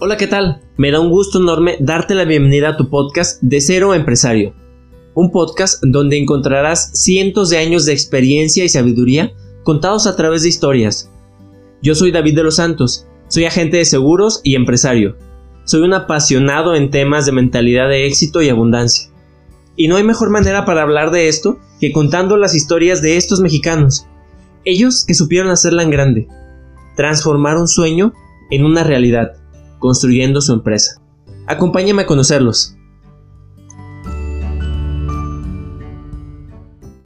Hola, ¿qué tal? Me da un gusto enorme darte la bienvenida a tu podcast De Cero Empresario. Un podcast donde encontrarás cientos de años de experiencia y sabiduría contados a través de historias. Yo soy David de los Santos, soy agente de seguros y empresario. Soy un apasionado en temas de mentalidad de éxito y abundancia. Y no hay mejor manera para hablar de esto que contando las historias de estos mexicanos. Ellos que supieron hacerla en grande. Transformar un sueño en una realidad construyendo su empresa. Acompáñame a conocerlos.